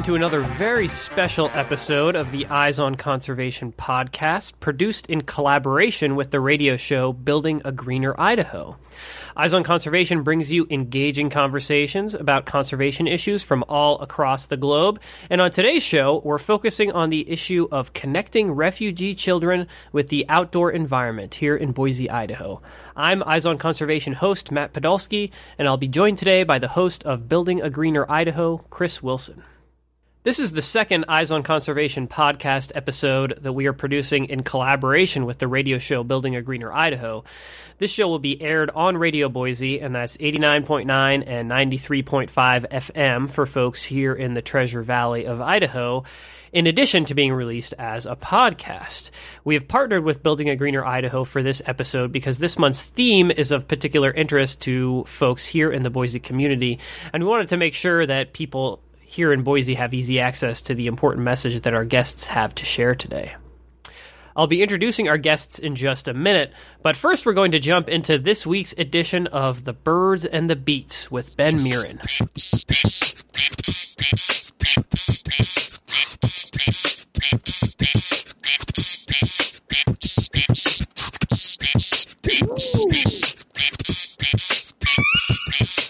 Welcome to another very special episode of the Eyes on Conservation podcast, produced in collaboration with the radio show Building a Greener Idaho. Eyes on Conservation brings you engaging conversations about conservation issues from all across the globe. And on today's show, we're focusing on the issue of connecting refugee children with the outdoor environment here in Boise, Idaho. I'm Eyes on Conservation host Matt Podolsky, and I'll be joined today by the host of Building a Greener Idaho, Chris Wilson. This is the second Eyes on Conservation podcast episode that we are producing in collaboration with the radio show Building a Greener Idaho. This show will be aired on Radio Boise, and that's 89.9 and 93.5 FM for folks here in the Treasure Valley of Idaho, in addition to being released as a podcast. We have partnered with Building a Greener Idaho for this episode because this month's theme is of particular interest to folks here in the Boise community, and we wanted to make sure that people here in Boise have easy access to the important message that our guests have to share today. I'll be introducing our guests in just a minute, but first we're going to jump into this week's edition of The Birds and the Beats with Ben Mirin.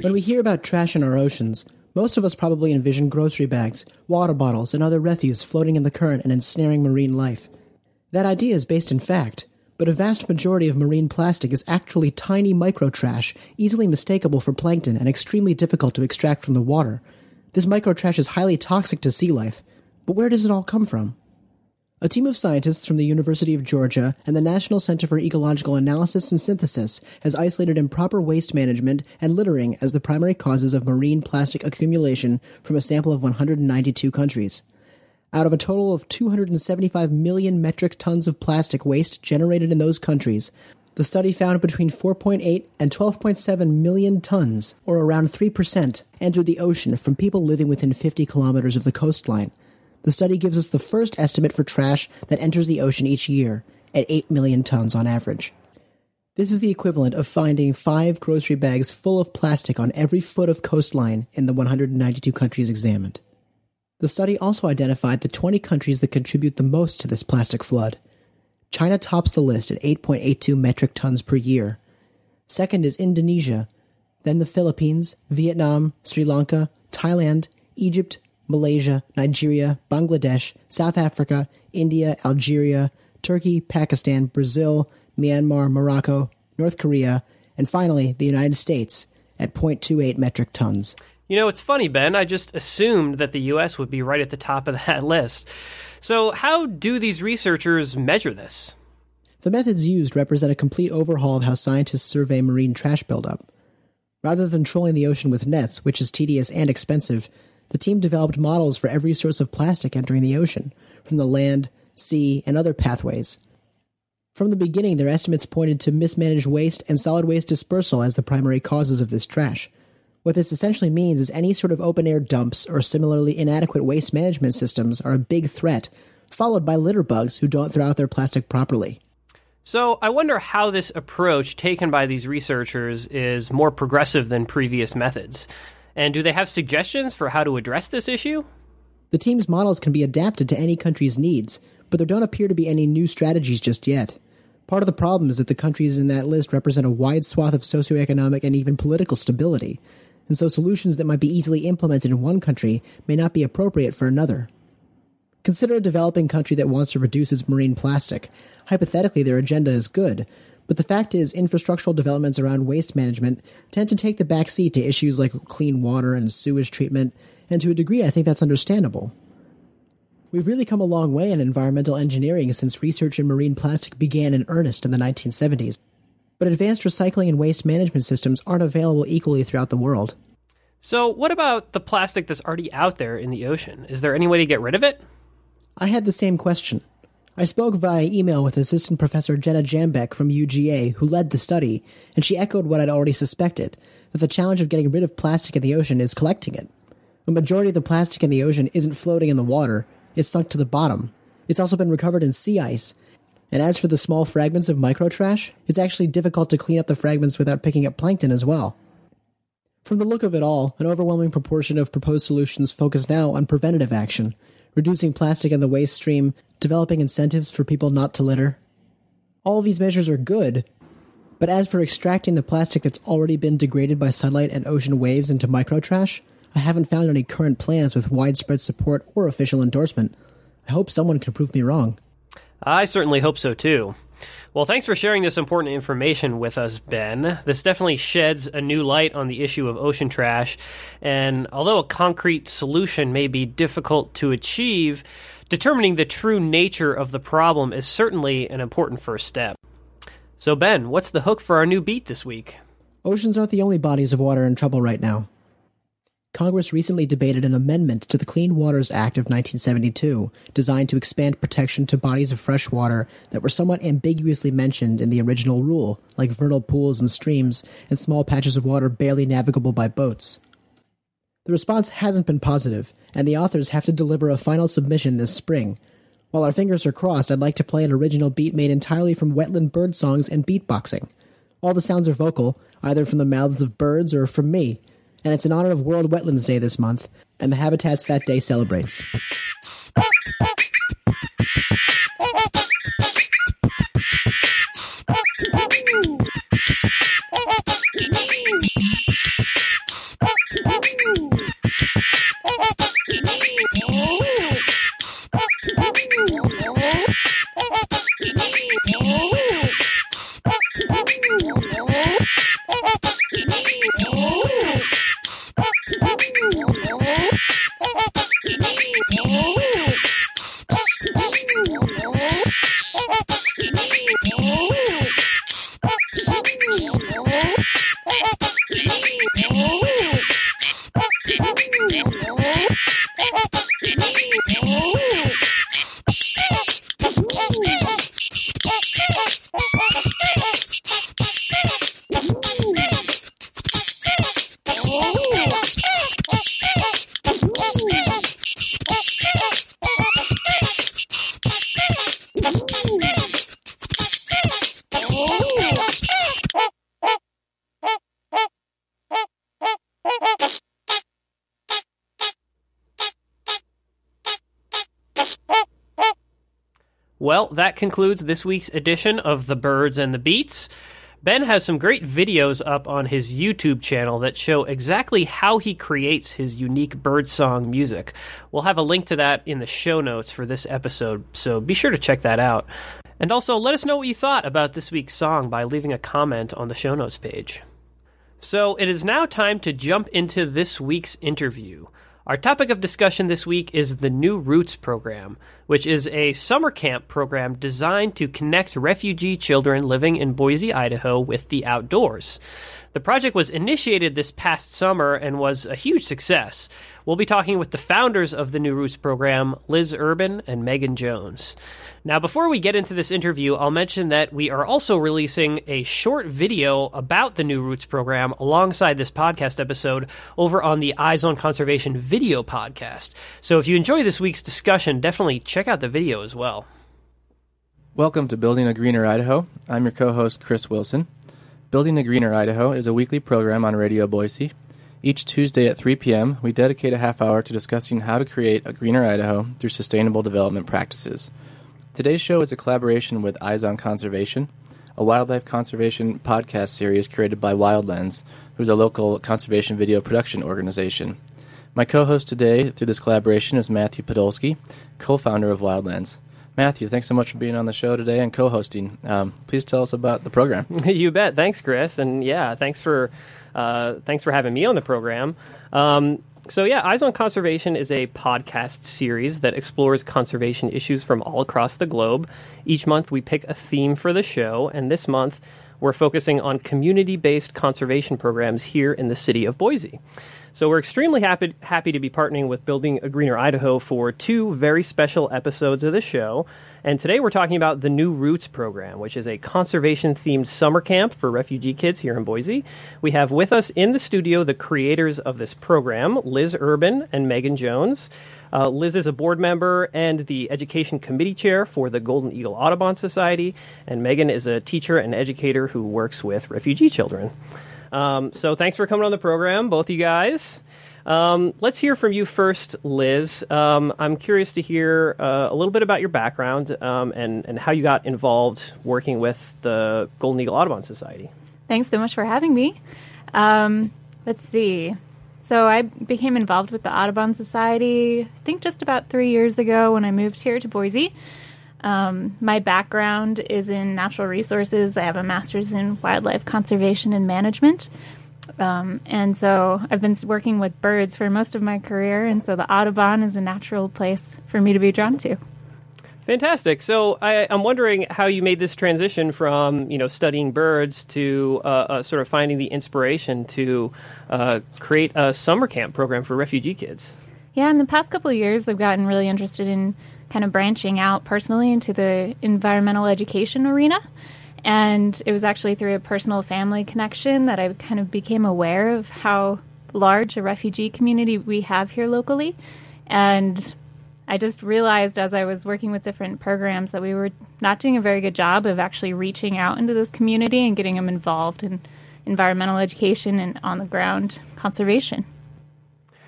When we hear about trash in our oceans, most of us probably envision grocery bags, water bottles, and other refuse floating in the current and ensnaring marine life. That idea is based in fact, but a vast majority of marine plastic is actually tiny microtrash, easily mistakable for plankton and extremely difficult to extract from the water. This microtrash is highly toxic to sea life. But where does it all come from? A team of scientists from the University of Georgia and the National Center for Ecological Analysis and Synthesis has isolated improper waste management and littering as the primary causes of marine plastic accumulation from a sample of 192 countries. Out of a total of 275 million metric tons of plastic waste generated in those countries, the study found between 4.8 and 12.7 million tons, or around 3%, entered the ocean from people living within 50 kilometers of the coastline. The study gives us the first estimate for trash that enters the ocean each year, at 8 million tons on average. This is the equivalent of finding five grocery bags full of plastic on every foot of coastline in the 192 countries examined. The study also identified the 20 countries that contribute the most to this plastic flood. China tops the list at 8.82 metric tons per year. Second is Indonesia, then the Philippines, Vietnam, Sri Lanka, Thailand, Egypt, Malaysia, Nigeria, Bangladesh, South Africa, India, Algeria, Turkey, Pakistan, Brazil, Myanmar, Morocco, North Korea, and finally the United States at 0.28 metric tons. You know, it's funny, Ben. I just assumed that the U.S. would be right at the top of that list. So, how do these researchers measure this? The methods used represent a complete overhaul of how scientists survey marine trash buildup. Rather than trolling the ocean with nets, which is tedious and expensive, the team developed models for every source of plastic entering the ocean, from the land, sea, and other pathways. From the beginning, their estimates pointed to mismanaged waste and solid waste dispersal as the primary causes of this trash. What this essentially means is any sort of open air dumps or similarly inadequate waste management systems are a big threat, followed by litter bugs who don't throw out their plastic properly. So, I wonder how this approach taken by these researchers is more progressive than previous methods. And do they have suggestions for how to address this issue? The team's models can be adapted to any country's needs, but there don't appear to be any new strategies just yet. Part of the problem is that the countries in that list represent a wide swath of socioeconomic and even political stability, and so solutions that might be easily implemented in one country may not be appropriate for another. Consider a developing country that wants to reduce its marine plastic. Hypothetically, their agenda is good, but the fact is, infrastructural developments around waste management tend to take the back seat to issues like clean water and sewage treatment, and to a degree, I think that's understandable. We've really come a long way in environmental engineering since research in marine plastic began in earnest in the 1970s, but advanced recycling and waste management systems aren't available equally throughout the world. So, what about the plastic that's already out there in the ocean? Is there any way to get rid of it? I had the same question. I spoke via email with Assistant Professor Jenna Jambeck from UGA, who led the study, and she echoed what I'd already suspected that the challenge of getting rid of plastic in the ocean is collecting it. The majority of the plastic in the ocean isn't floating in the water, it's sunk to the bottom. It's also been recovered in sea ice. And as for the small fragments of microtrash, it's actually difficult to clean up the fragments without picking up plankton as well. From the look of it all, an overwhelming proportion of proposed solutions focus now on preventative action, reducing plastic in the waste stream, developing incentives for people not to litter. All these measures are good, but as for extracting the plastic that's already been degraded by sunlight and ocean waves into microtrash, I haven't found any current plans with widespread support or official endorsement. I hope someone can prove me wrong. I certainly hope so too. Well, thanks for sharing this important information with us, Ben. This definitely sheds a new light on the issue of ocean trash, and although a concrete solution may be difficult to achieve, determining the true nature of the problem is certainly an important first step. So, Ben, what's the hook for our new beat this week? Oceans aren't the only bodies of water in trouble right now. Congress recently debated an amendment to the Clean Waters Act of 1972 designed to expand protection to bodies of fresh water that were somewhat ambiguously mentioned in the original rule, like vernal pools and streams and small patches of water barely navigable by boats. The response hasn't been positive, and the authors have to deliver a final submission this spring. While our fingers are crossed, I'd like to play an original beat made entirely from wetland bird songs and beatboxing. All the sounds are vocal, either from the mouths of birds or from me, and it's in honor of World Wetlands Day this month, and the habitats that day celebrates. Well, that concludes this week's edition of The Birds and the Beats. Ben has some great videos up on his YouTube channel that show exactly how he creates his unique birdsong music. We'll have a link to that in the show notes for this episode, so be sure to check that out. And also, let us know what you thought about this week's song by leaving a comment on the show notes page. So, it is now time to jump into this week's interview. Our topic of discussion this week is the New Roots program, which is a summer camp program designed to connect refugee children living in Boise, Idaho with the outdoors. The project was initiated this past summer and was a huge success. We'll be talking with the founders of the New Roots program, Liz Urban and Megan Jones. Now, before we get into this interview, I'll mention that we are also releasing a short video about the New Roots program alongside this podcast episode over on the Eyes on Conservation video podcast. So if you enjoy this week's discussion, definitely check out the video as well. Welcome to Building a Greener Idaho. I'm your co host, Chris Wilson. Building a Greener Idaho is a weekly program on Radio Boise. Each Tuesday at 3 p.m., we dedicate a half hour to discussing how to create a greener Idaho through sustainable development practices. Today's show is a collaboration with Eyes on Conservation, a wildlife conservation podcast series created by Wild Lens, who's a local conservation video production organization. My co host today through this collaboration is Matthew Podolsky, co founder of Wild Lens. Matthew, thanks so much for being on the show today and co-hosting. Um, please tell us about the program. you bet. Thanks, Chris, and yeah, thanks for uh, thanks for having me on the program. Um, so yeah, Eyes on Conservation is a podcast series that explores conservation issues from all across the globe. Each month, we pick a theme for the show, and this month we're focusing on community-based conservation programs here in the city of Boise. So we're extremely happy happy to be partnering with Building a Greener Idaho for two very special episodes of the show. And today we're talking about the New Roots program, which is a conservation themed summer camp for refugee kids here in Boise. We have with us in the studio the creators of this program, Liz Urban and Megan Jones. Uh, Liz is a board member and the education committee chair for the Golden Eagle Audubon Society, and Megan is a teacher and educator who works with refugee children. Um, so thanks for coming on the program, both you guys. Um, let's hear from you first, Liz. Um, I'm curious to hear uh, a little bit about your background um, and, and how you got involved working with the Golden Eagle Audubon Society. Thanks so much for having me. Um, let's see. So I became involved with the Audubon Society, I think just about three years ago when I moved here to Boise. Um, my background is in natural resources. I have a master's in wildlife conservation and management. Um, and so I've been working with birds for most of my career, and so the Audubon is a natural place for me to be drawn to. Fantastic. So I, am wondering how you made this transition from you know studying birds to uh, uh, sort of finding the inspiration to uh, create a summer camp program for refugee kids. Yeah, in the past couple of years, I've gotten really interested in kind of branching out personally into the environmental education arena. And it was actually through a personal family connection that I kind of became aware of how large a refugee community we have here locally. And I just realized as I was working with different programs that we were not doing a very good job of actually reaching out into this community and getting them involved in environmental education and on the ground conservation.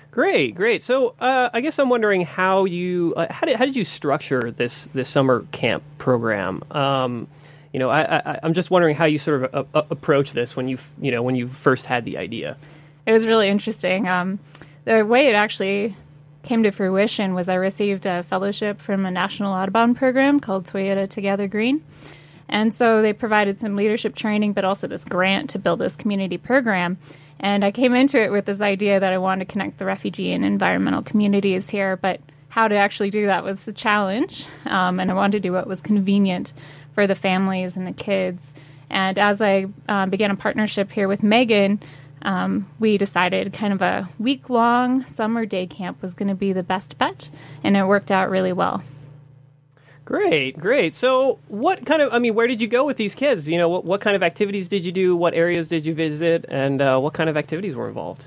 Great, great. So uh, I guess I'm wondering how you uh, how did how did you structure this this summer camp program? Um, you know, I, am just wondering how you sort of uh, uh, approach this when you you know when you first had the idea. It was really interesting. Um, the way it actually came to fruition was I received a fellowship from a national Audubon program called Toyota Together Green. And so they provided some leadership training, but also this grant to build this community program. And I came into it with this idea that I wanted to connect the refugee and environmental communities here, but how to actually do that was a challenge. Um, and I wanted to do what was convenient for the families and the kids. And as I uh, began a partnership here with Megan, um, we decided kind of a week long summer day camp was going to be the best bet, and it worked out really well. Great, great. So, what kind of, I mean, where did you go with these kids? You know, what, what kind of activities did you do? What areas did you visit? And uh, what kind of activities were involved?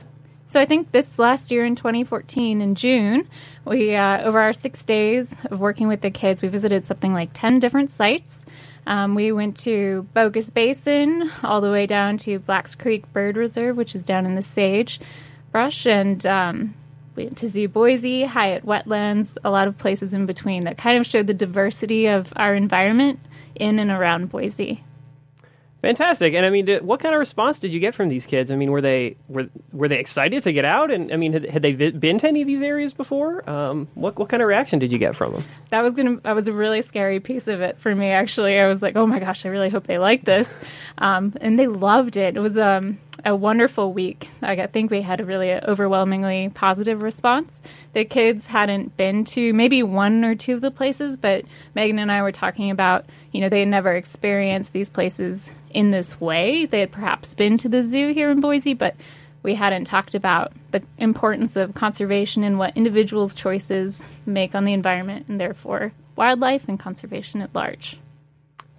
So, I think this last year in 2014, in June, we, uh, over our six days of working with the kids, we visited something like 10 different sites. Um, we went to Bogus Basin, all the way down to Blacks Creek Bird Reserve, which is down in the sage brush, and um, we went to Zoo Boise, Hyatt Wetlands, a lot of places in between that kind of showed the diversity of our environment in and around Boise. Fantastic. And I mean, did, what kind of response did you get from these kids? I mean, were they were were they excited to get out? And I mean, had, had they been to any of these areas before? Um, what what kind of reaction did you get from them? That was gonna that was a really scary piece of it for me. Actually, I was like, oh my gosh, I really hope they like this, um, and they loved it. It was um, a wonderful week. I think we had a really overwhelmingly positive response. The kids hadn't been to maybe one or two of the places, but Megan and I were talking about, you know, they had never experienced these places in this way. They had perhaps been to the zoo here in Boise, but we hadn't talked about the importance of conservation and what individuals' choices make on the environment and therefore wildlife and conservation at large.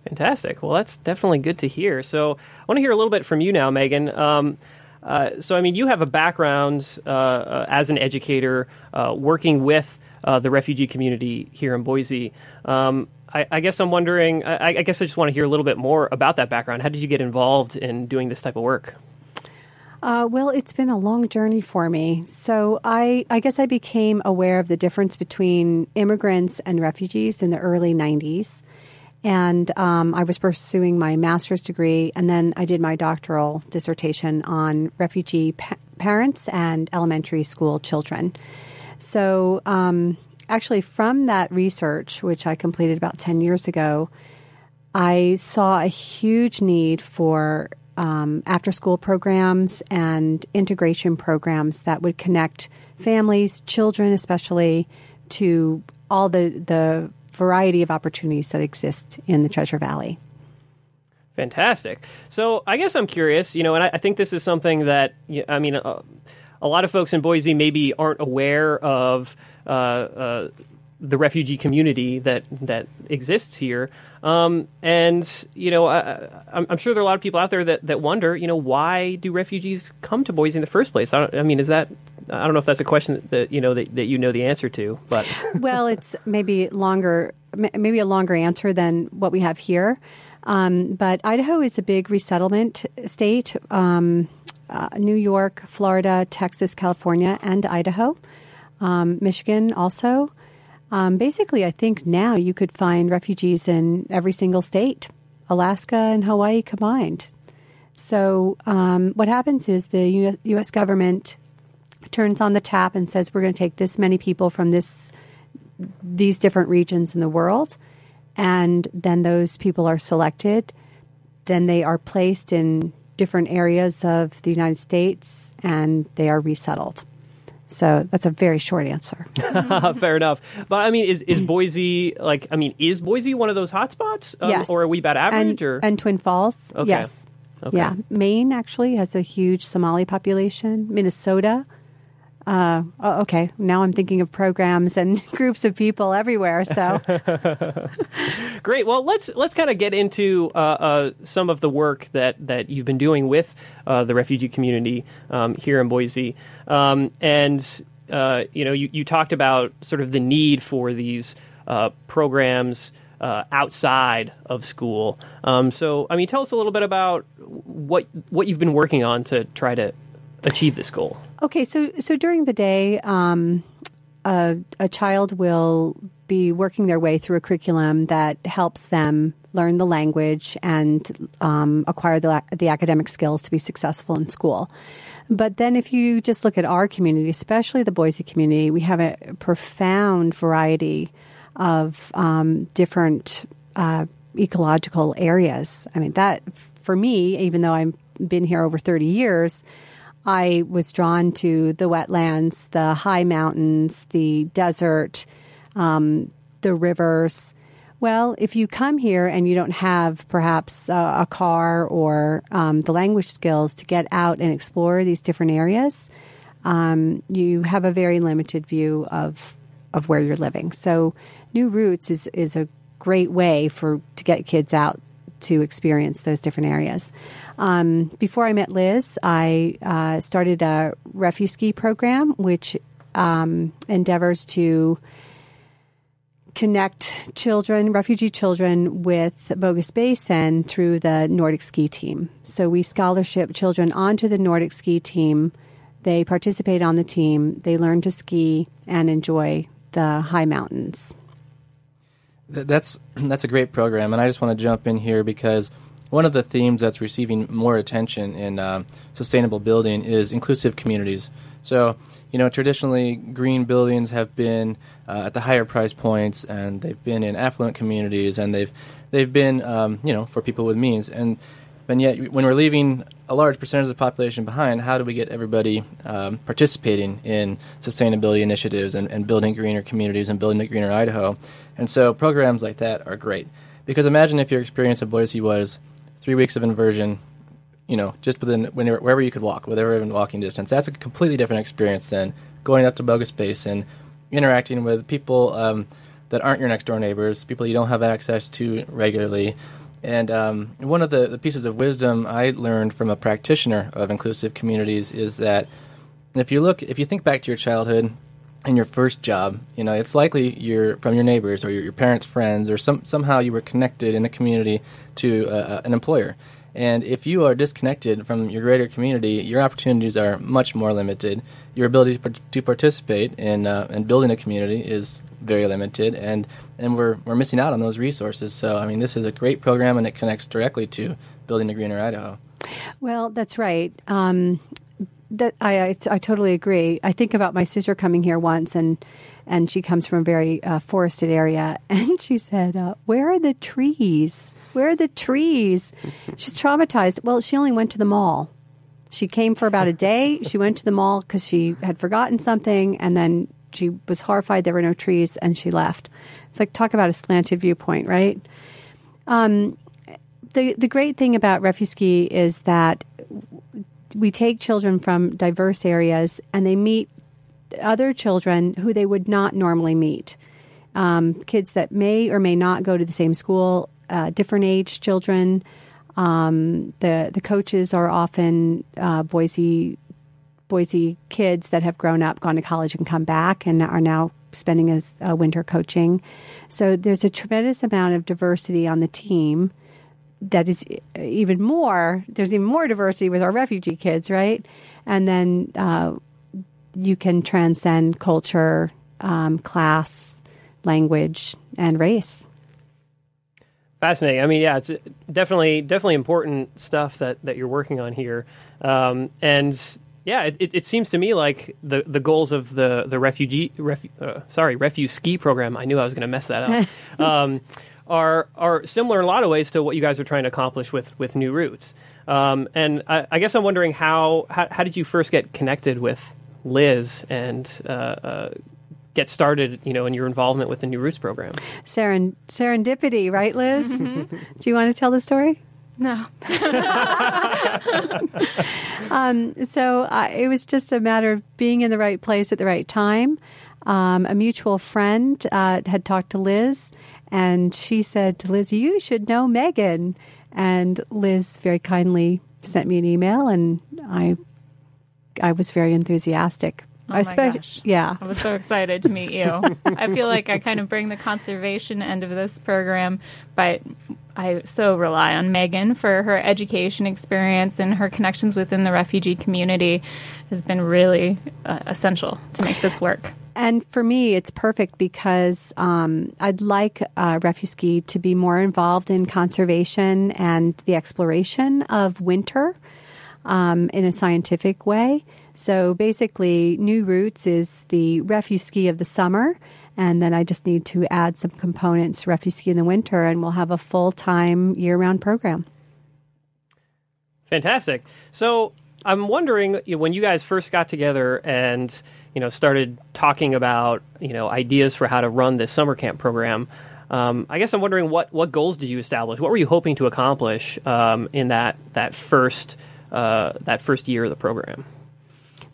Fantastic. Well, that's definitely good to hear. So, I want to hear a little bit from you now, Megan. Um, uh, so, I mean, you have a background uh, uh, as an educator uh, working with uh, the refugee community here in Boise. Um, I, I, guess I'm wondering, I, I, guess I just want to hear a little bit more about that background. How did you get involved in doing this type of work? Uh, well, it's been a long journey for me. So I, I guess I became aware of the difference between immigrants and refugees in the early 90s and um, I was pursuing my master's degree, and then I did my doctoral dissertation on refugee pa- parents and elementary school children. So, um, actually, from that research, which I completed about 10 years ago, I saw a huge need for um, after school programs and integration programs that would connect families, children especially, to all the, the variety of opportunities that exist in the Treasure Valley. Fantastic. So I guess I'm curious, you know, and I, I think this is something that, I mean, uh, a lot of folks in Boise maybe aren't aware of. Uh, uh, the refugee community that that exists here. Um, and you know, I, I'm, I'm sure there are a lot of people out there that, that wonder, you know, why do refugees come to Boise in the first place? I, I mean, is that I don't know if that's a question that, that you know that, that you know the answer to, but well, it's maybe longer, maybe a longer answer than what we have here. Um, but Idaho is a big resettlement state. Um, uh, New York, Florida, Texas, California, and Idaho, um, Michigan also. Um, basically, I think now you could find refugees in every single state, Alaska and Hawaii combined. So, um, what happens is the US, U.S. government turns on the tap and says, "We're going to take this many people from this these different regions in the world," and then those people are selected. Then they are placed in different areas of the United States, and they are resettled. So that's a very short answer. Fair enough. But I mean, is, is Boise like? I mean, is Boise one of those hotspots? Um, yes. Or are we about average? And, or and Twin Falls. Okay. Yes. Okay. Yeah. Maine actually has a huge Somali population. Minnesota. Uh, oh, okay. Now I'm thinking of programs and groups of people everywhere. So Great. Well, let's let's kind of get into uh, uh, some of the work that, that you've been doing with uh, the refugee community um, here in Boise. Um, and uh, you know, you, you talked about sort of the need for these uh, programs outside of school. Um, so, I mean, tell us a little bit about what what you've been working on to try to achieve this goal. Okay, so so during the day, um, a, a child will be working their way through a curriculum that helps them learn the language and um, acquire the, the academic skills to be successful in school. But then, if you just look at our community, especially the Boise community, we have a profound variety of um, different uh, ecological areas. I mean, that for me, even though I've been here over 30 years, I was drawn to the wetlands, the high mountains, the desert, um, the rivers. Well, if you come here and you don't have perhaps a, a car or um, the language skills to get out and explore these different areas, um, you have a very limited view of of where you're living. So, New Roots is is a great way for to get kids out to experience those different areas. Um, before I met Liz, I uh, started a Refuski program, which um, endeavors to connect children, refugee children, with Bogus Basin through the Nordic ski team. So we scholarship children onto the Nordic ski team. They participate on the team, they learn to ski and enjoy the high mountains. That's that's a great program, and I just want to jump in here because one of the themes that's receiving more attention in um, sustainable building is inclusive communities. So, you know, traditionally green buildings have been uh, at the higher price points, and they've been in affluent communities, and they've they've been, um, you know, for people with means. And and yet, when we're leaving a large percentage of the population behind, how do we get everybody um, participating in sustainability initiatives and, and building greener communities and building a greener Idaho? And so, programs like that are great because imagine if your experience at Boise was three weeks of inversion, you know, just within whenever, wherever you could walk, whatever in walking distance. That's a completely different experience than going up to Bogus Basin, interacting with people um, that aren't your next door neighbors, people you don't have access to regularly. And um, one of the, the pieces of wisdom I learned from a practitioner of inclusive communities is that if you look, if you think back to your childhood and your first job, you know, it's likely you're from your neighbors or your, your parents' friends or some, somehow you were connected in the community to uh, an employer. And if you are disconnected from your greater community, your opportunities are much more limited. Your ability to participate in uh, in building a community is very limited, and and we're we're missing out on those resources. So I mean, this is a great program, and it connects directly to building a greener Idaho. Well, that's right. Um, that I, I, I totally agree. I think about my sister coming here once, and and she comes from a very uh, forested area, and she said, uh, "Where are the trees? Where are the trees?" She's traumatized. Well, she only went to the mall. She came for about a day. She went to the mall because she had forgotten something, and then she was horrified there were no trees, and she left. It's like talk about a slanted viewpoint, right? Um, the the great thing about Refuski is that we take children from diverse areas and they meet other children who they would not normally meet. um, kids that may or may not go to the same school, uh, different age children. Um, the the coaches are often uh, Boise Boise kids that have grown up, gone to college, and come back, and are now spending as uh, winter coaching. So there's a tremendous amount of diversity on the team. That is even more. There's even more diversity with our refugee kids, right? And then uh, you can transcend culture, um, class, language, and race. Fascinating. I mean, yeah, it's definitely definitely important stuff that that you're working on here, um, and yeah, it, it, seems to me like the, the goals of the the refugee refu, uh, sorry Refuski program. I knew I was going to mess that up. um, are are similar in a lot of ways to what you guys are trying to accomplish with with New Roots. Um, and I, I, guess I'm wondering how, how, how did you first get connected with Liz and uh, uh, get started, you know, in your involvement with the New Roots program? Seren- serendipity, right, Liz? Mm-hmm. Do you want to tell the story? No. um, so uh, it was just a matter of being in the right place at the right time. Um, a mutual friend uh, had talked to Liz, and she said to Liz, You should know Megan. And Liz very kindly sent me an email, and I, I was very enthusiastic. Oh my gosh. Yeah. I was so excited to meet you. I feel like I kind of bring the conservation end of this program, but I so rely on Megan for her education experience and her connections within the refugee community has been really uh, essential to make this work. And for me, it's perfect because um, I'd like uh, Refuski to be more involved in conservation and the exploration of winter um, in a scientific way. So basically, New Roots is the Refuski of the summer. And then I just need to add some components, Refuski in the winter, and we'll have a full time year round program. Fantastic. So I'm wondering when you guys first got together and you know started talking about you know ideas for how to run this summer camp program. Um, I guess I'm wondering what what goals did you establish? What were you hoping to accomplish um, in that that first uh, that first year of the program?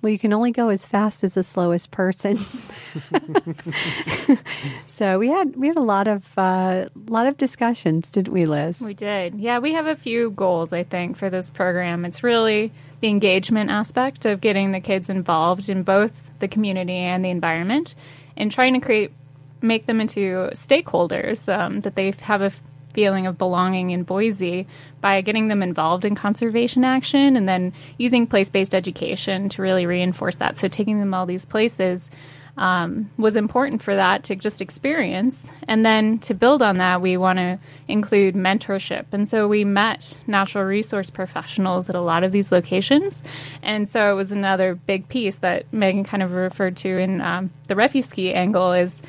Well, you can only go as fast as the slowest person. so we had we had a lot of uh, lot of discussions, didn't we, Liz? We did. Yeah, we have a few goals. I think for this program, it's really the engagement aspect of getting the kids involved in both the community and the environment and trying to create make them into stakeholders um, that they have a feeling of belonging in Boise by getting them involved in conservation action and then using place based education to really reinforce that. So, taking them all these places um, was important for that to just experience. And then to build on that, we want to include mentorship. And so we met natural resource professionals at a lot of these locations. And so it was another big piece that Megan kind of referred to in um, the Refuski angle is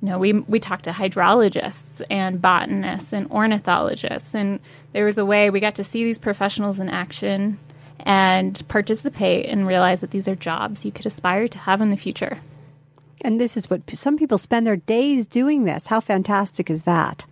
you know, we we talked to hydrologists and botanists and ornithologists, and there was a way we got to see these professionals in action and participate and realize that these are jobs you could aspire to have in the future. And this is what some people spend their days doing this. How fantastic is that?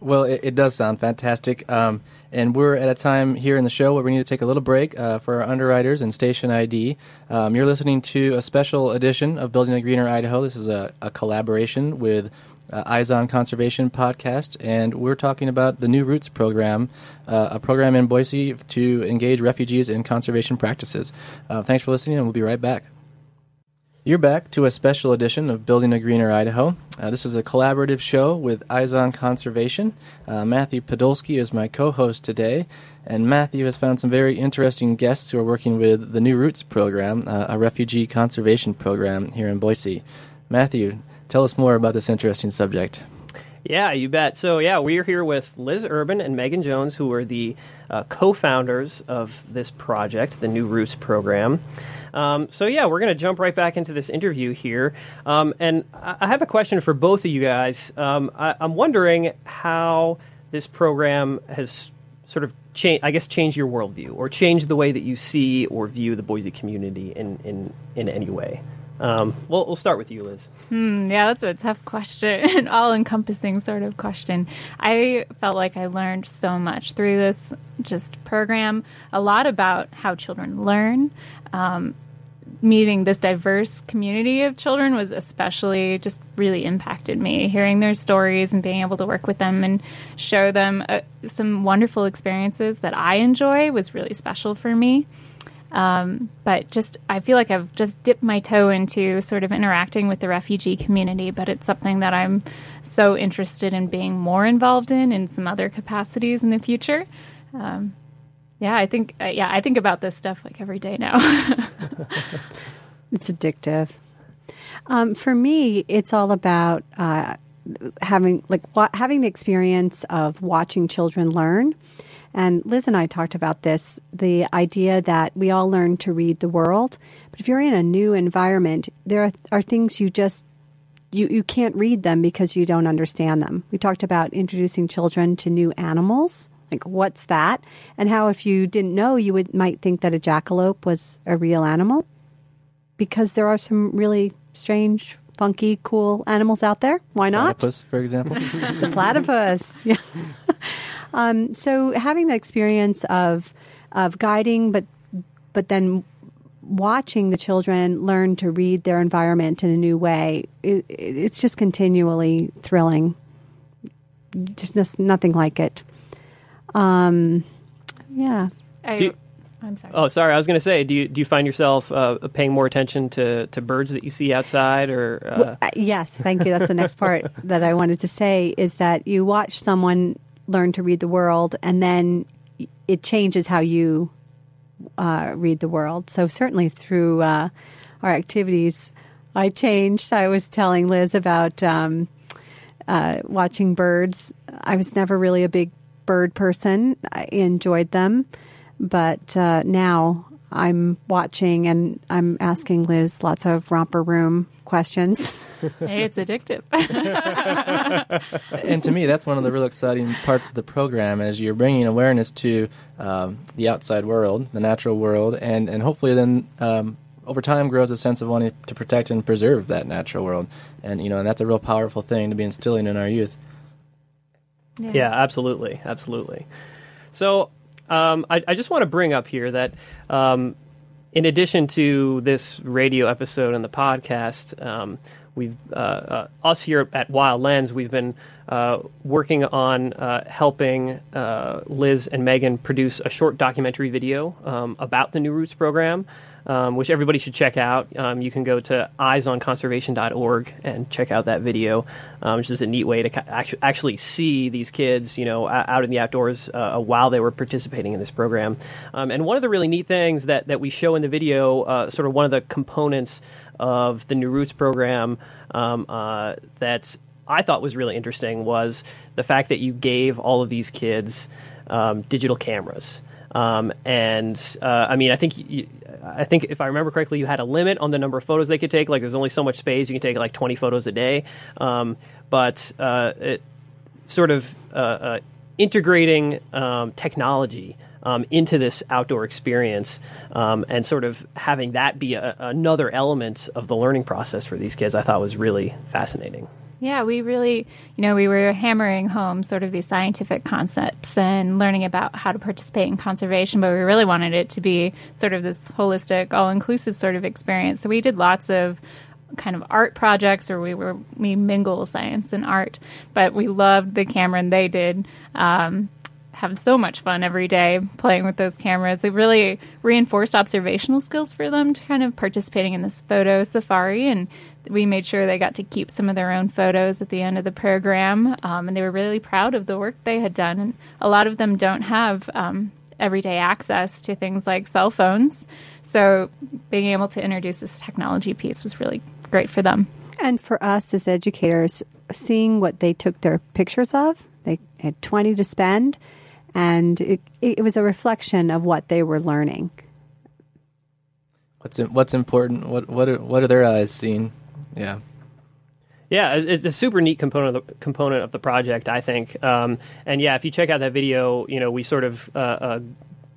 Well, it, it does sound fantastic. Um, and we're at a time here in the show where we need to take a little break uh, for our underwriters and station ID. Um, you're listening to a special edition of Building a Greener Idaho. This is a, a collaboration with uh, Eyes on Conservation podcast, and we're talking about the New Roots program, uh, a program in Boise to engage refugees in conservation practices. Uh, thanks for listening, and we'll be right back. You're back to a special edition of Building a Greener Idaho. Uh, this is a collaborative show with Eyes on Conservation. Uh, Matthew Podolsky is my co host today, and Matthew has found some very interesting guests who are working with the New Roots program, uh, a refugee conservation program here in Boise. Matthew, tell us more about this interesting subject. Yeah, you bet. So, yeah, we're here with Liz Urban and Megan Jones, who are the uh, co founders of this project, the New Roots program. Um, so yeah, we're going to jump right back into this interview here, um, and I have a question for both of you guys. Um, I, am wondering how this program has sort of changed, I guess, changed your worldview or changed the way that you see or view the Boise community in in in any way. Um, well, we'll start with you, Liz. Hmm, yeah, that's a tough question, an all-encompassing sort of question. I felt like I learned so much through this just program, a lot about how children learn, um, meeting this diverse community of children was especially just really impacted me. Hearing their stories and being able to work with them and show them uh, some wonderful experiences that I enjoy was really special for me. Um, but just, I feel like I've just dipped my toe into sort of interacting with the refugee community, but it's something that I'm so interested in being more involved in in some other capacities in the future. Um, yeah, I think uh, yeah, I think about this stuff like every day now. it's addictive. Um, for me, it's all about uh, having like wa- having the experience of watching children learn. And Liz and I talked about this the idea that we all learn to read the world. But if you're in a new environment, there are, are things you just you, you can't read them because you don't understand them. We talked about introducing children to new animals like, what's that? And how, if you didn't know, you would might think that a jackalope was a real animal, because there are some really strange, funky, cool animals out there. Why not? Platypus, for example. the platypus. Yeah. um, so having the experience of of guiding, but but then watching the children learn to read their environment in a new way, it, it's just continually thrilling. Just nothing like it. Um, yeah. I, you, I'm sorry. Oh, sorry. I was going to say, do you do you find yourself uh, paying more attention to, to birds that you see outside, or uh, Well, uh, yes, thank you. That's the next part that I wanted to say is that you watch someone learn to read the world, and then it changes how you uh, read the world. So certainly through uh, our activities, I changed. I was telling Liz about um, uh, watching birds. I was never really a big bird person. I enjoyed them, but uh, now I'm watching and I'm asking Liz lots of romper room questions. hey, it's addictive. and to me, that's one of the real exciting parts of the program as you're bringing awareness to um, the outside world, the natural world, and, and hopefully then um, over time grows a sense of wanting to protect and preserve that natural world. And, you know, and that's a real powerful thing to be instilling in our youth. Yeah, absolutely, absolutely. So um, I, I, just want to bring up here that um, in addition to this radio episode and the podcast, um, we've uh, uh, us here at Wild Lens, we've been uh, working on uh, helping uh, Liz and Megan produce a short documentary video um, about the New Roots program um, which everybody should check out. Um, you can go to eyesonconservation.org and check out that video, um, which is a neat way to actually see these kids, you know, out in the outdoors uh, while they were participating in this program. Um, and one of the really neat things that, that we show in the video, uh, sort of one of the components of the New Roots program um, uh, that I thought was really interesting was the fact that you gave all of these kids um, digital cameras. Um, and uh, I mean, I think you, I think if I remember correctly, you had a limit on the number of photos they could take. Like there's only so much space; you can take like 20 photos a day. Um, but uh, it sort of uh, uh integrating um, technology. Um, into this outdoor experience um, and sort of having that be a, another element of the learning process for these kids, I thought was really fascinating. Yeah, we really, you know, we were hammering home sort of these scientific concepts and learning about how to participate in conservation, but we really wanted it to be sort of this holistic, all inclusive sort of experience. So we did lots of kind of art projects or we were we mingle science and art but we loved the camera and they did um, have so much fun every day playing with those cameras. It really reinforced observational skills for them to kind of participating in this photo safari and we made sure they got to keep some of their own photos at the end of the program, um, and they were really proud of the work they had done. And a lot of them don't have um, everyday access to things like cell phones, so being able to introduce this technology piece was really great for them. And for us as educators, seeing what they took their pictures of, they had 20 to spend, and it, it was a reflection of what they were learning. What's what's important? What what are, what are their eyes seeing? Yeah. Yeah, it's a super neat component of the, component of the project, I think. Um, and yeah, if you check out that video, you know, we sort of uh, uh,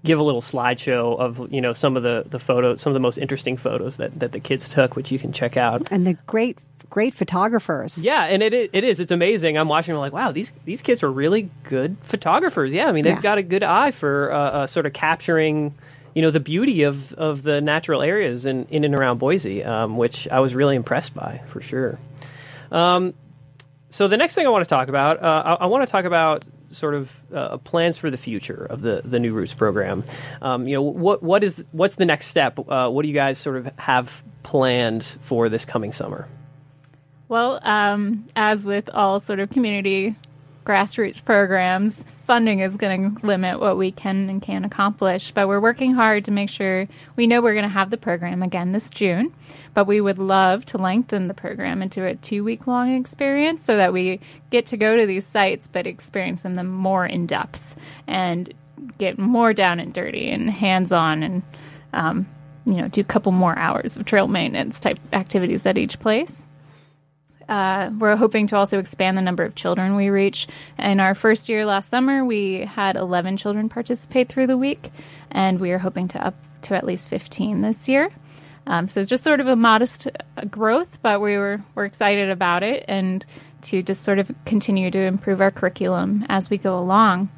give a little slideshow of you know some of the the photos, some of the most interesting photos that that the kids took, which you can check out. And the great great photographers. Yeah, and it it is. It's amazing. I'm watching. I'm like, wow, these these kids are really good photographers. Yeah, I mean, they've yeah. got a good eye for uh, uh, sort of capturing you know the beauty of, of the natural areas in, in and around Boise, um, which I was really impressed by for sure. Um, so the next thing I want to talk about, uh, I, I want to talk about sort of uh, plans for the future of the, the New Roots program. Um, you know, what what is what's the next step? Uh, what do you guys sort of have planned for this coming summer? Well, um, as with all sort of community grassroots programs, funding is going to limit what we can and can accomplish. But we're working hard to make sure we know we're going to have the program again this June. But we would love to lengthen the program into a two week long experience so that we get to go to these sites but experience them more in depth and get more down and dirty and hands on and, um, you know, do a couple more hours of trail maintenance type activities at each place. Uh, we're hoping to also expand the number of children we reach. In our first year last summer, we had 11 children participate through the week, and we are hoping to up to at least 15 this year. Um, so it's just sort of a modest uh, growth, but we were we're excited about it, and to just sort of continue to improve our curriculum as we go along.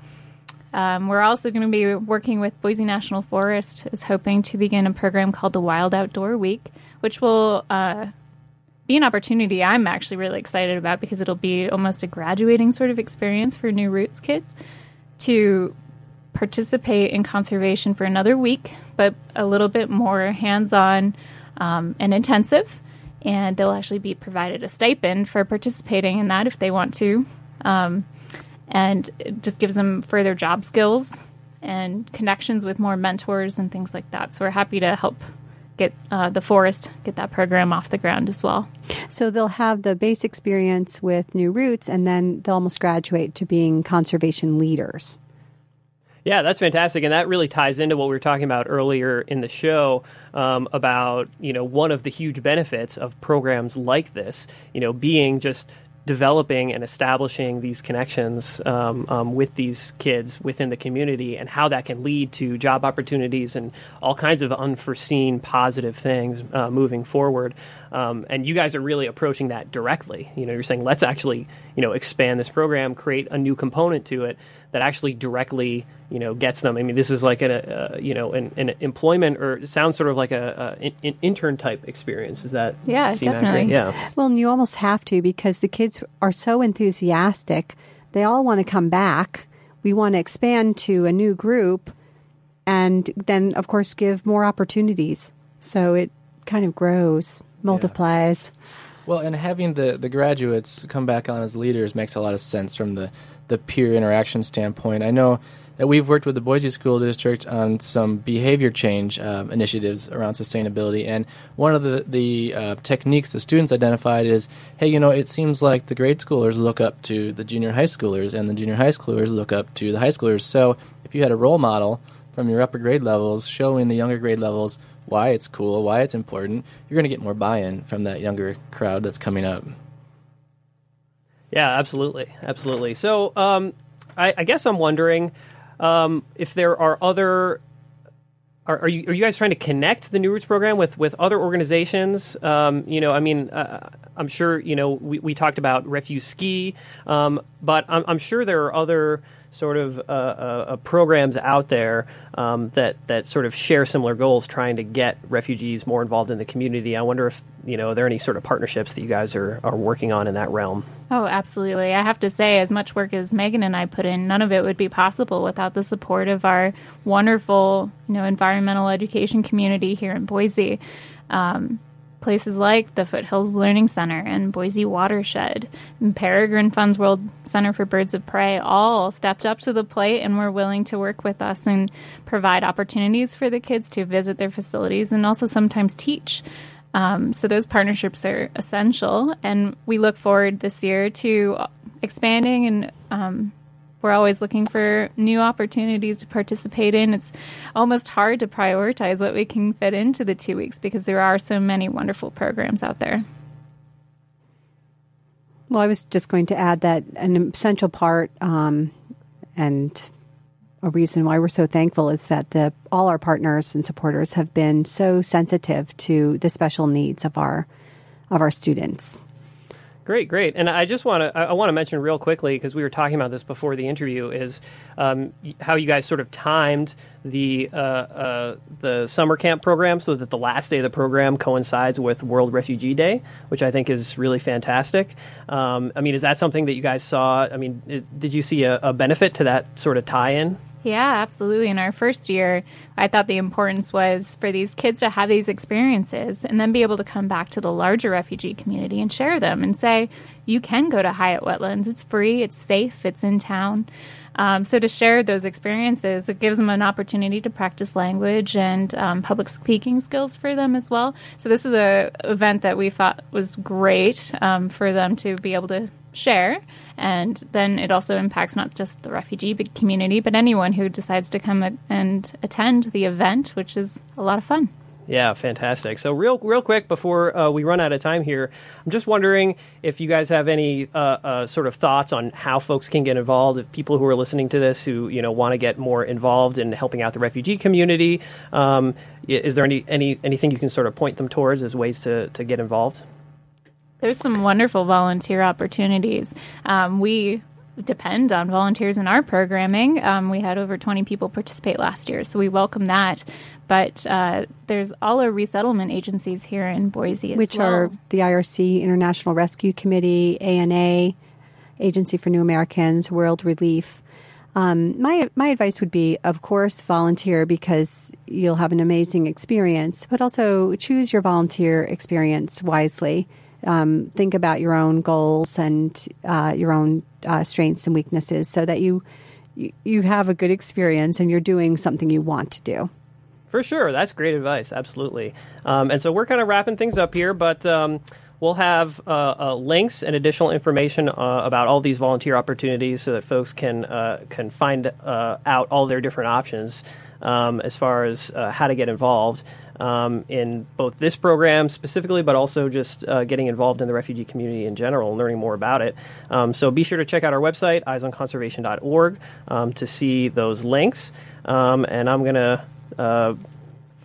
Um, we're also going to be working with Boise National Forest, is hoping to begin a program called the Wild Outdoor Week, which will uh, be an opportunity I'm actually really excited about because it'll be almost a graduating sort of experience for New Roots kids to participate in conservation for another week, but a little bit more hands on um, and intensive. And they'll actually be provided a stipend for participating in that if they want to. Um, and it just gives them further job skills and connections with more mentors and things like that. So we're happy to help get uh, the forest get that program off the ground as well. So they'll have the base experience with New Roots, and then they'll almost graduate to being conservation leaders. Yeah, that's fantastic, and that really ties into what we were talking about earlier in the show um, about you know one of the huge benefits of programs like this, you know, being just developing and establishing these connections um, um, with these kids within the community and how that can lead to job opportunities and all kinds of unforeseen positive things uh, moving forward. Um, and you guys are really approaching that directly. You know, you're saying let's actually you know expand this program, create a new component to it that actually directly you know gets them. I mean, this is like a, a uh, you know an, an, employment or it sounds sort of like a, a an intern type experience. Is that yeah, definitely yeah. Well, and you almost have to because the kids are so enthusiastic. They all want to come back. We want to expand to a new group, and then of course give more opportunities. So it kind of grows multiplies. Yeah. Well, and having the, the graduates come back on as leaders makes a lot of sense from the, the peer interaction standpoint. I know that we've worked with the Boise School District on some behavior change uh, initiatives around sustainability, and one of the the uh, techniques the students identified is, hey, you know, it seems like the grade schoolers look up to the junior high schoolers, and the junior high schoolers look up to the high schoolers. So if you had a role model from your upper grade levels showing the younger grade levels why it's cool, why it's important, you're going to get more buy-in from that younger crowd that's coming up. Yeah, absolutely, absolutely. So, um, I, I, guess I'm wondering um, if there are other. Are, are, you are you guys trying to connect the New Roots program with with other organizations? Um, you know, I mean, uh, I'm sure you know we, we talked about Refuse Ski, um, but I'm, I'm sure there are other sort of uh, uh, uh, programs out there um, that that sort of share similar goals, trying to get refugees more involved in the community. I wonder if you know are there any sort of partnerships that you guys are are working on in that realm. Oh, absolutely. I have to say, as much work as Megan and I put in, none of it would be possible without the support of our wonderful, you know, environmental education community here in Boise. Um, places like the Foothills Learning Center and Boise Watershed and Peregrine Funds World Center for Birds of Prey all stepped up to the plate and were willing to work with us and provide opportunities for the kids to visit their facilities and also sometimes teach. Um, so those partnerships are essential, and we look forward this year to expanding and um, we're always looking for new opportunities to participate in. It's almost hard to prioritize what we can fit into the two weeks because there are so many wonderful programs out there. Well, I was just going to add that an essential part um, and a reason why we're so thankful is that the all our partners and supporters have been so sensitive to the special needs of our of our students. Great, great. And I just want to I want to mention real quickly because we were talking about this before the interview is um, how you guys sort of timed the uh, uh, the summer camp program so that the last day of the program coincides with World Refugee Day, which I think is really fantastic. Um, I mean, is that something that you guys saw? I mean, it, did you see a, a benefit to that sort of tie-in? Yeah, absolutely. In our first year, I thought the importance was for these kids to have these experiences and then be able to come back to the larger refugee community and share them and say, you can go to Hyatt Wetlands. It's free, it's safe, it's in town. Um, so to share those experiences, it gives them an opportunity to practice language and um, public speaking skills for them as well. So this is a event that we thought was great um, for them to be able to share. And then it also impacts not just the refugee community, but anyone who decides to come and attend the event, which is a lot of fun. Yeah, fantastic. So, real, real quick before uh, we run out of time here, I'm just wondering if you guys have any uh, uh, sort of thoughts on how folks can get involved. If people who are listening to this who you know want to get more involved in helping out the refugee community, um, is there any, any anything you can sort of point them towards as ways to to get involved? There's some wonderful volunteer opportunities. Um, we depend on volunteers in our programming. Um, we had over 20 people participate last year, so we welcome that. But uh, there's all our resettlement agencies here in Boise as Which well. are the IRC, International Rescue Committee, ANA, Agency for New Americans, World Relief. Um, my my advice would be, of course, volunteer because you'll have an amazing experience, but also choose your volunteer experience wisely um, think about your own goals and uh, your own uh, strengths and weaknesses so that you, you you have a good experience and you're doing something you want to do. For sure, that's great advice. Absolutely. Um, and so we're kind of wrapping things up here, but. Um, we'll have uh, uh, links and additional information uh, about all these volunteer opportunities so that folks can uh, can find out all their different options um, as far as how to get involved um, in both this program specifically, but also just uh, getting involved in the refugee community in general and learning more about it. Um, so be sure to check out our website, eyesonconservation.org, um, to see those links. Um, and I'm going to uh,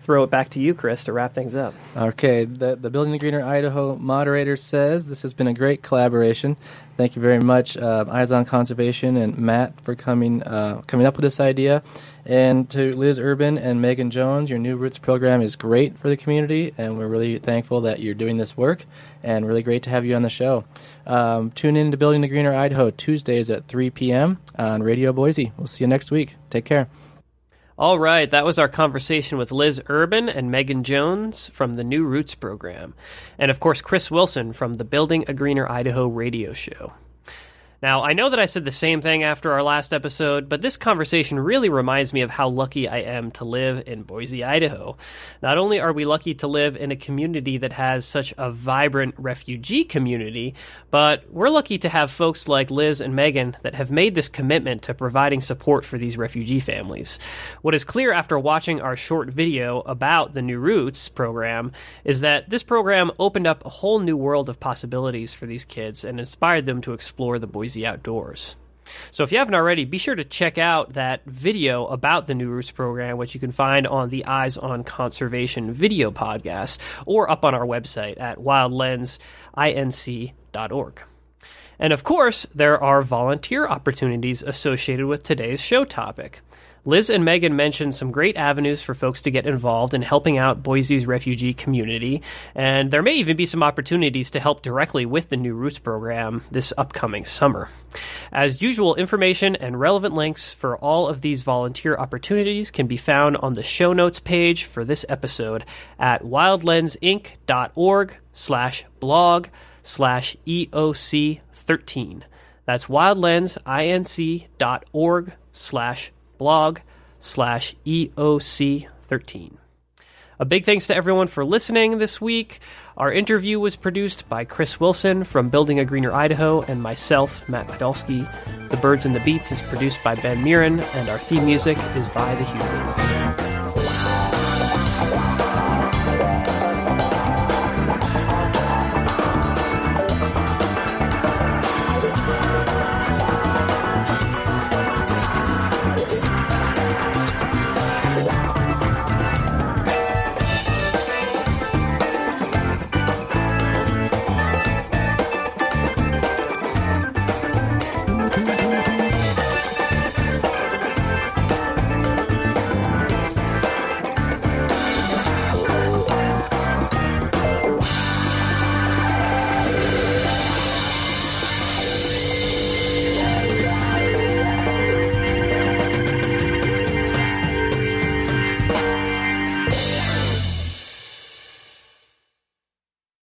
throw it back to you, Chris, to wrap things up. Okay, the, the Building a Greener Idaho moderator says this has been a great collaboration. Thank you very much, uh, Eyes on Conservation and Matt for coming uh, coming up with this idea. And to Liz Urban and Megan Jones, your New Roots program is great for the community, and we're really thankful that you're doing this work, and really great to have you on the show. Um, tune in to Building a Greener Idaho Tuesdays at 3 p.m. on Radio Boise. We'll see you next week. Take care. All right, that was our conversation with Liz Urban and Megan Jones from the New Roots program. And of course, Chris Wilson from the Building a Greener Idaho radio show. Now, I know that I said the same thing after our last episode, but this conversation really reminds me of how lucky I am to live in Boise, Idaho. Not only are we lucky to live in a community that has such a vibrant refugee community, but we're lucky to have folks like Liz and Megan that have made this commitment to providing support for these refugee families. What is clear after watching our short video about the New Roots program is that this program opened up a whole new world of possibilities for these kids and inspired them to explore the Boise the outdoors. So if you haven't already, be sure to check out that video about the New Roots program, which you can find on the Eyes on Conservation video podcast or up on our website at wildlensinc.org. And of course, there are volunteer opportunities associated with today's show topic. Liz and Megan mentioned some great avenues for folks to get involved in helping out Boise's refugee community, and there may even be some opportunities to help directly with the New Roots program this upcoming summer. As usual, information and relevant links for all of these volunteer opportunities can be found on the show notes page for this episode at wildlensinc.org slash blog slash EOC 13. That's wildlensinc.org slash blog slash EOC 13. A big thanks to everyone for listening this week. Our interview was produced by Chris Wilson from Building a Greener Idaho and myself, Matt Podolsky. The Birds and the Beats is produced by Ben Mirin, and our theme music is by The Humans.